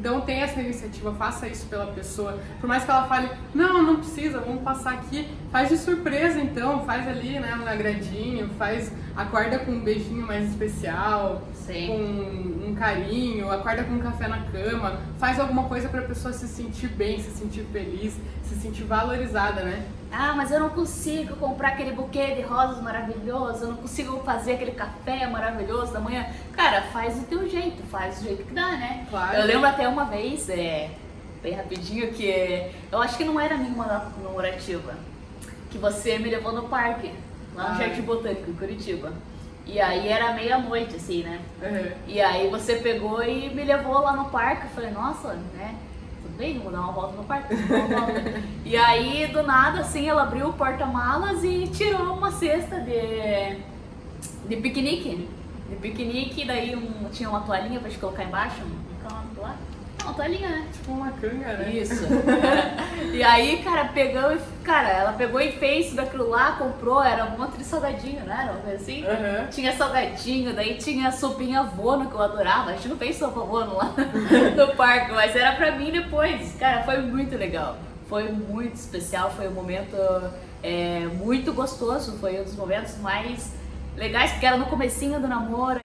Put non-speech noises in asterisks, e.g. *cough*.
Então tem essa iniciativa, faça isso pela pessoa. Por mais que ela fale, não, não precisa, vamos passar aqui. Faz de surpresa então, faz ali, né, um agradinho, faz, acorda com um beijinho mais especial, Sim. com um carinho, acorda com um café na cama, faz alguma coisa pra pessoa se sentir bem, se sentir feliz, se sentir valorizada, né? Ah, mas eu não consigo comprar aquele buquê de rosas maravilhoso, eu não consigo fazer aquele café maravilhoso da manhã. Cara, faz do teu jeito, faz do jeito que dá, né? Claro. Eu lembro até uma vez, é, bem rapidinho, que é, eu acho que não era nenhuma comemorativa, que você me levou no parque, lá no Ah. Jardim Botânico, em Curitiba. E aí era meia-noite, assim, né? Uhum. E aí você pegou e me levou lá no parque. Eu falei, nossa, né? Tudo bem, vou dar uma volta no volta. e aí, do nada, assim, ela abriu o porta-malas e tirou uma cesta de, de piquenique. De piquenique, daí um, tinha uma toalhinha pra gente colocar embaixo. um-. Uma toalhinha, né? Tipo uma canga, né? Isso. *laughs* e aí, cara, pegou e. Cara, ela pegou e fez isso daquilo lá, comprou, era um monte de salgadinho, né? Era uma coisa assim. Aham. Tinha salgadinho, daí tinha sopinha vono que eu adorava. A gente não fez sopa vono lá *laughs* no parque, mas era pra mim depois. Cara, foi muito legal. Foi muito especial, foi um momento é, muito gostoso, foi um dos momentos mais legais, porque era no comecinho do namoro.